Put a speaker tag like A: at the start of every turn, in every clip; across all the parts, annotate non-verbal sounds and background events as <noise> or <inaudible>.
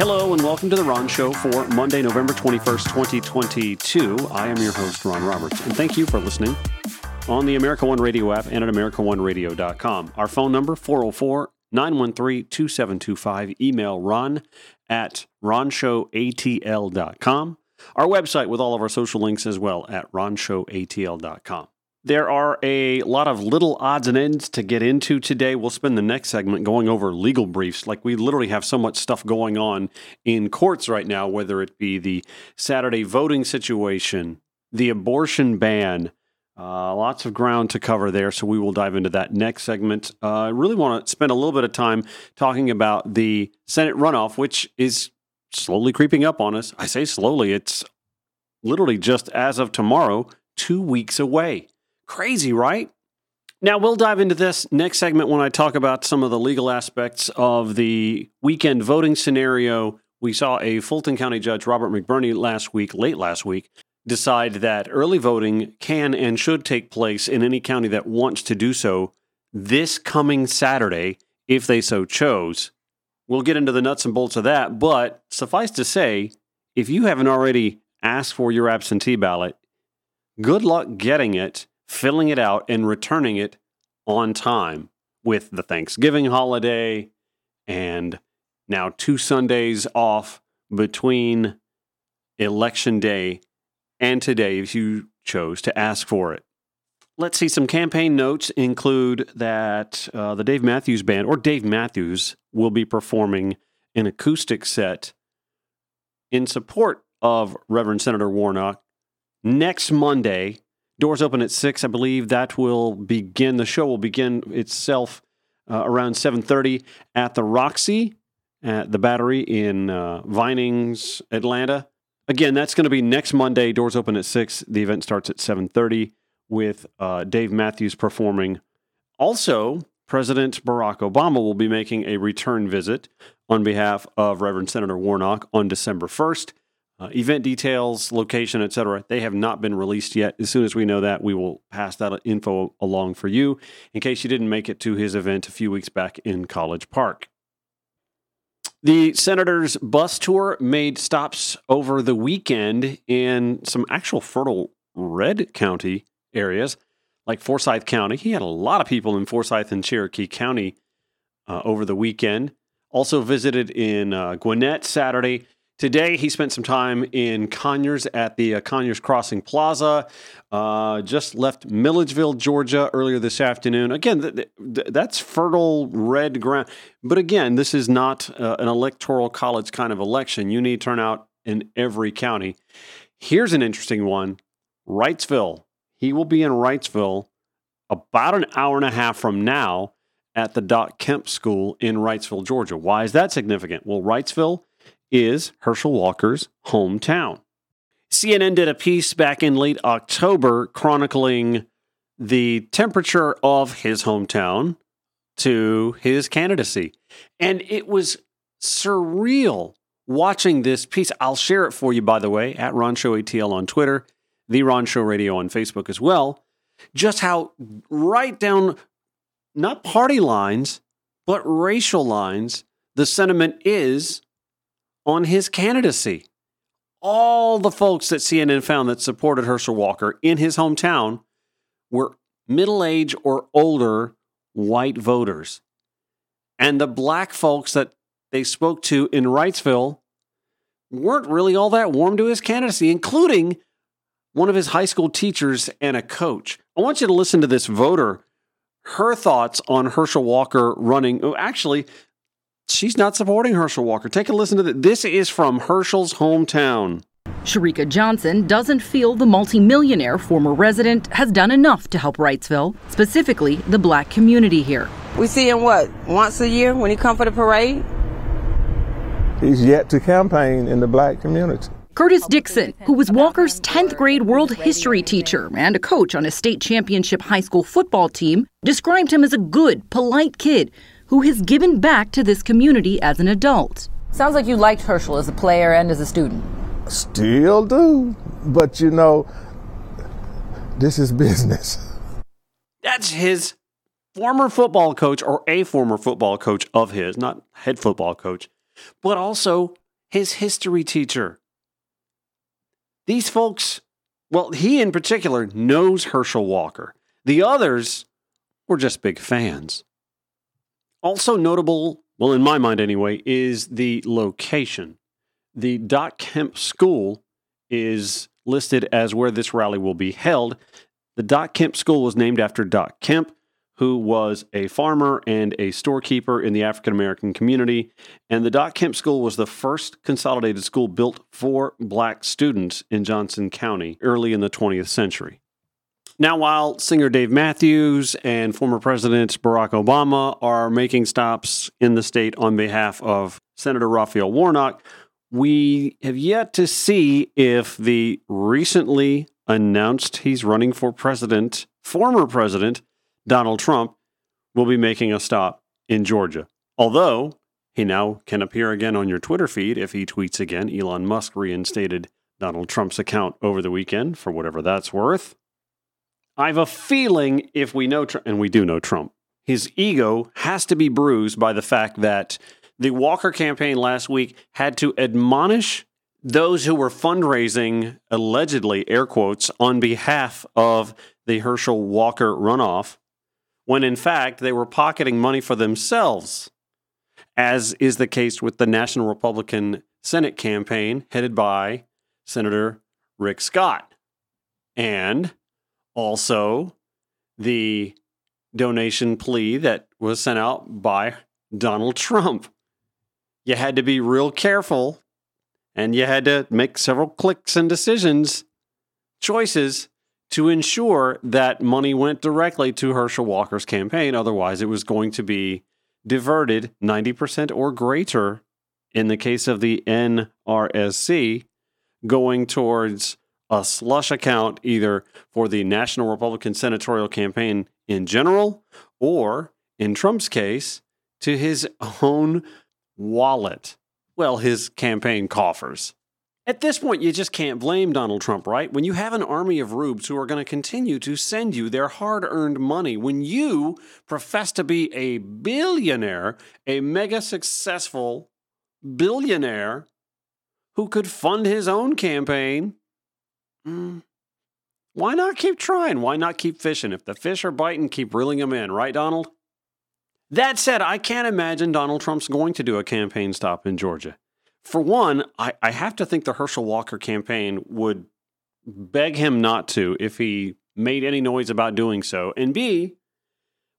A: Hello and welcome to the Ron Show for Monday, November 21st, 2022. I am your host, Ron Roberts, and thank you for listening on the America One Radio app and at AmericaOneRadio.com. Our phone number, 404 913 2725. Email ron at ronshowatl.com. Our website with all of our social links as well at ronshowatl.com. There are a lot of little odds and ends to get into today. We'll spend the next segment going over legal briefs. Like we literally have so much stuff going on in courts right now, whether it be the Saturday voting situation, the abortion ban, uh, lots of ground to cover there. So we will dive into that next segment. Uh, I really want to spend a little bit of time talking about the Senate runoff, which is slowly creeping up on us. I say slowly, it's literally just as of tomorrow, two weeks away. Crazy, right? Now, we'll dive into this next segment when I talk about some of the legal aspects of the weekend voting scenario. We saw a Fulton County Judge, Robert McBurney, last week, late last week, decide that early voting can and should take place in any county that wants to do so this coming Saturday, if they so chose. We'll get into the nuts and bolts of that, but suffice to say, if you haven't already asked for your absentee ballot, good luck getting it filling it out and returning it on time with the Thanksgiving holiday and now two Sundays off between election day and today if you chose to ask for it. Let's see, some campaign notes include that uh, the Dave Matthews Band, or Dave Matthews, will be performing an acoustic set in support of Reverend Senator Warnock next Monday Doors open at six. I believe that will begin. The show will begin itself uh, around seven thirty at the Roxy at the Battery in uh, Vinings, Atlanta. Again, that's going to be next Monday. Doors open at six. The event starts at seven thirty with uh, Dave Matthews performing. Also, President Barack Obama will be making a return visit on behalf of Reverend Senator Warnock on December 1st. Uh, event details, location, etc. They have not been released yet. As soon as we know that, we will pass that info along for you in case you didn't make it to his event a few weeks back in College Park. The Senators' bus tour made stops over the weekend in some actual fertile red county areas like Forsyth County. He had a lot of people in Forsyth and Cherokee County uh, over the weekend. Also visited in uh, Gwinnett Saturday Today, he spent some time in Conyers at the uh, Conyers Crossing Plaza. Uh, just left Milledgeville, Georgia earlier this afternoon. Again, th- th- that's fertile red ground. But again, this is not uh, an electoral college kind of election. You need turnout in every county. Here's an interesting one Wrightsville. He will be in Wrightsville about an hour and a half from now at the Doc Kemp School in Wrightsville, Georgia. Why is that significant? Well, Wrightsville is Herschel Walker's hometown. CNN did a piece back in late October chronicling the temperature of his hometown to his candidacy. And it was surreal watching this piece. I'll share it for you, by the way, at Ron Show ATL on Twitter, The Ron Show Radio on Facebook as well. Just how right down, not party lines, but racial lines, the sentiment is on his candidacy. All the folks that CNN found that supported Herschel Walker in his hometown were middle age or older white voters. And the black folks that they spoke to in Wrightsville weren't really all that warm to his candidacy, including one of his high school teachers and a coach. I want you to listen to this voter, her thoughts on Herschel Walker running. Oh, actually, she's not supporting Herschel Walker. Take a listen to this. This is from Herschel's hometown.
B: Sharika Johnson doesn't feel the multimillionaire former resident has done enough to help Wrightsville, specifically the black community here.
C: We see him what, once a year when he come for the parade?
D: He's yet to campaign in the black community.
B: Curtis Dixon, who was Walker's 10th grade world history teacher and a coach on a state championship high school football team, described him as a good, polite kid who has given back to this community as an adult.
E: Sounds like you liked Herschel as a player and as a student.
D: Still do, but you know, this is business.
A: That's his former football coach or a former football coach of his, not head football coach, but also his history teacher. These folks, well, he in particular knows Herschel Walker. The others were just big fans. Also notable, well, in my mind anyway, is the location. The Doc Kemp School is listed as where this rally will be held. The Doc Kemp School was named after Doc Kemp, who was a farmer and a storekeeper in the African American community. And the Doc Kemp School was the first consolidated school built for black students in Johnson County early in the 20th century. Now, while singer Dave Matthews and former President Barack Obama are making stops in the state on behalf of Senator Raphael Warnock, we have yet to see if the recently announced he's running for president, former president Donald Trump, will be making a stop in Georgia. Although he now can appear again on your Twitter feed if he tweets again. Elon Musk reinstated Donald Trump's account over the weekend for whatever that's worth. I have a feeling if we know, Trump, and we do know Trump, his ego has to be bruised by the fact that the Walker campaign last week had to admonish those who were fundraising, allegedly, air quotes, on behalf of the Herschel Walker runoff, when in fact they were pocketing money for themselves, as is the case with the National Republican Senate campaign headed by Senator Rick Scott. And also the donation plea that was sent out by Donald Trump. You had to be real careful and you had to make several clicks and decisions, choices to ensure that money went directly to Herschel Walker's campaign. Otherwise, it was going to be diverted 90% or greater in the case of the NRSC going towards a slush account either for the National Republican Senatorial campaign in general or, in Trump's case, to his own wallet. Well, his campaign coffers. At this point, you just can't blame Donald Trump, right? When you have an army of rubes who are going to continue to send you their hard earned money, when you profess to be a billionaire, a mega successful billionaire who could fund his own campaign, mm, why not keep trying? Why not keep fishing? If the fish are biting, keep reeling them in, right, Donald? That said, I can't imagine Donald Trump's going to do a campaign stop in Georgia. For one, I, I have to think the Herschel Walker campaign would beg him not to if he made any noise about doing so. And B,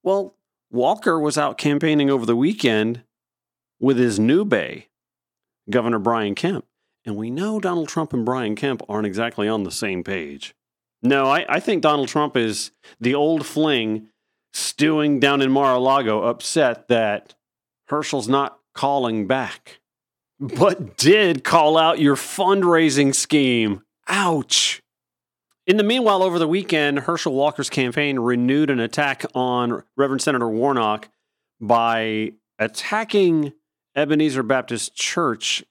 A: well, Walker was out campaigning over the weekend with his new bay, Governor Brian Kemp. And we know Donald Trump and Brian Kemp aren't exactly on the same page. No, I, I think Donald Trump is the old fling stewing down in Mar a Lago, upset that Herschel's not calling back, but did call out your fundraising scheme. Ouch. In the meanwhile, over the weekend, Herschel Walker's campaign renewed an attack on Reverend Senator Warnock by attacking Ebenezer Baptist Church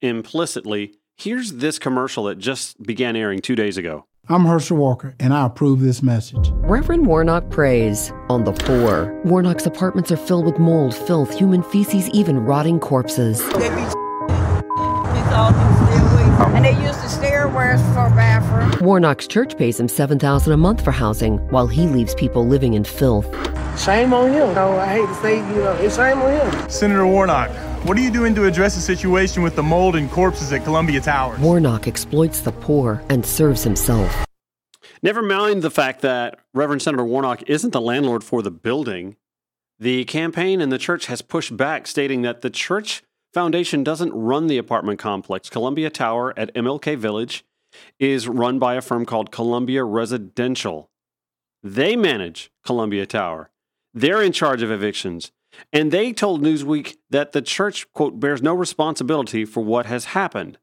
A: implicitly. Here's this commercial that just began airing two days ago.
F: I'm Herschel Walker, and I approve this message.
G: Reverend Warnock preys on the poor. Warnock's apartments are filled with mold, filth, human feces, even rotting corpses.
C: They be <laughs> and they use the stairwells for bathroom.
G: Warnock's church pays him seven thousand a month for housing, while he leaves people living in filth.
H: Shame on him. No, I hate to say, you know, it's shame on him.
I: Senator Warnock, what are you doing to address the situation with the mold and corpses at Columbia Towers?
G: Warnock exploits the poor and serves himself.
A: Never mind the fact that Reverend Senator Warnock isn't the landlord for the building. The campaign and the church has pushed back, stating that the church foundation doesn't run the apartment complex. Columbia Tower at MLK Village is run by a firm called Columbia Residential. They manage Columbia Tower. They're in charge of evictions. And they told Newsweek that the church, quote, bears no responsibility for what has happened.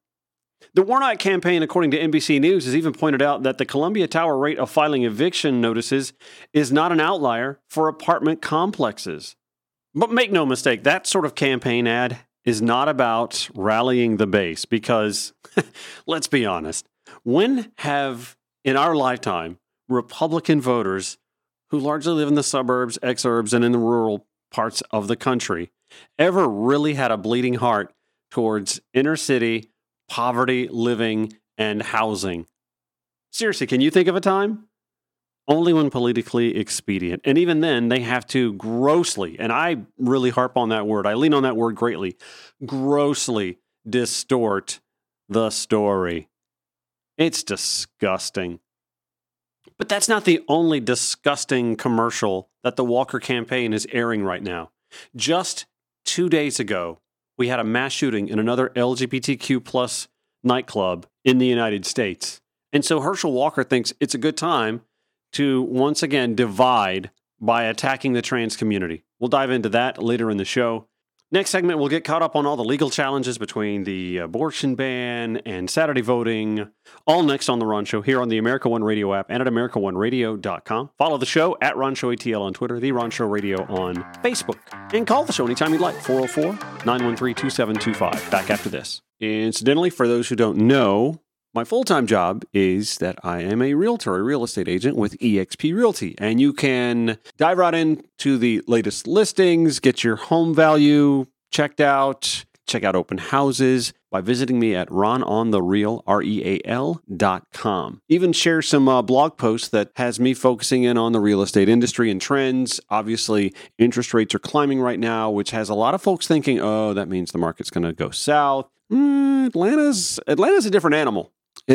A: The Warnock campaign, according to NBC News, has even pointed out that the Columbia Tower rate of filing eviction notices is not an outlier for apartment complexes. But make no mistake, that sort of campaign ad is not about rallying the base because, <laughs> let's be honest, when have in our lifetime Republican voters who largely live in the suburbs, exurbs, and in the rural parts of the country ever really had a bleeding heart towards inner city poverty living and housing. Seriously, can you think of a time? Only when politically expedient. And even then, they have to grossly, and I really harp on that word, I lean on that word greatly, grossly distort the story. It's disgusting. But that's not the only disgusting commercial that the Walker campaign is airing right now. Just two days ago, we had a mass shooting in another LGBTQ plus nightclub in the United States. And so Herschel Walker thinks it's a good time to once again divide by attacking the trans community. We'll dive into that later in the show. Next segment, we'll get caught up on all the legal challenges between the abortion ban and Saturday voting. All next on The Ron Show here on the America One Radio app and at AmericaOneRadio.com. Follow the show at Ron Show ATL on Twitter, The Ron Show Radio on Facebook. And call the show anytime you'd like, 404 913 2725. Back after this. Incidentally, for those who don't know, my full time job is that I am a realtor, a real estate agent with eXp Realty. And you can dive right into the latest listings, get your home value checked out, check out open houses by visiting me at rononthereal, R-E-A-L dot com. Even share some uh, blog posts that has me focusing in on the real estate industry and trends. Obviously, interest rates are climbing right now, which has a lot of folks thinking, oh, that means the market's going to go south. Mm, Atlanta's Atlanta's a different animal.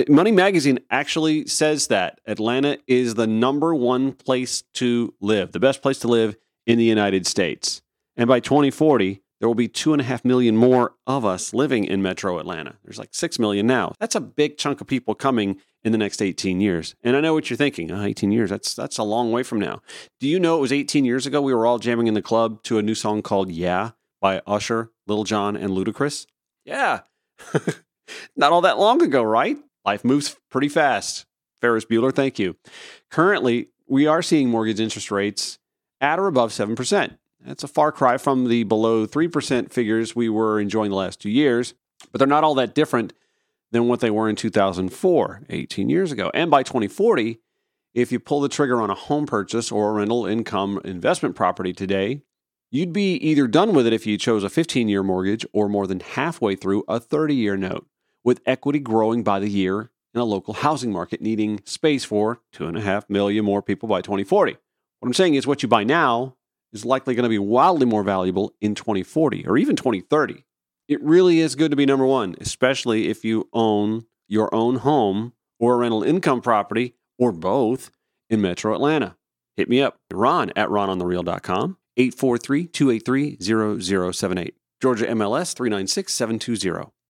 A: Money Magazine actually says that Atlanta is the number one place to live, the best place to live in the United States. And by 2040, there will be two and a half million more of us living in metro Atlanta. There's like six million now. That's a big chunk of people coming in the next 18 years. And I know what you're thinking. Oh, 18 years, that's that's a long way from now. Do you know it was 18 years ago we were all jamming in the club to a new song called Yeah by Usher, Lil Jon, and Ludacris? Yeah. <laughs> Not all that long ago, right? Life moves pretty fast. Ferris Bueller, thank you. Currently, we are seeing mortgage interest rates at or above 7%. That's a far cry from the below 3% figures we were enjoying the last two years, but they're not all that different than what they were in 2004, 18 years ago. And by 2040, if you pull the trigger on a home purchase or a rental income investment property today, you'd be either done with it if you chose a 15 year mortgage or more than halfway through a 30 year note with equity growing by the year in a local housing market needing space for two and a half million more people by 2040. What I'm saying is, what you buy now is likely going to be wildly more valuable in 2040 or even 2030. It really is good to be number one, especially if you own your own home or a rental income property or both in metro Atlanta. Hit me up, ron at rononthereal.com, 843 283 0078. Georgia MLS 396 720.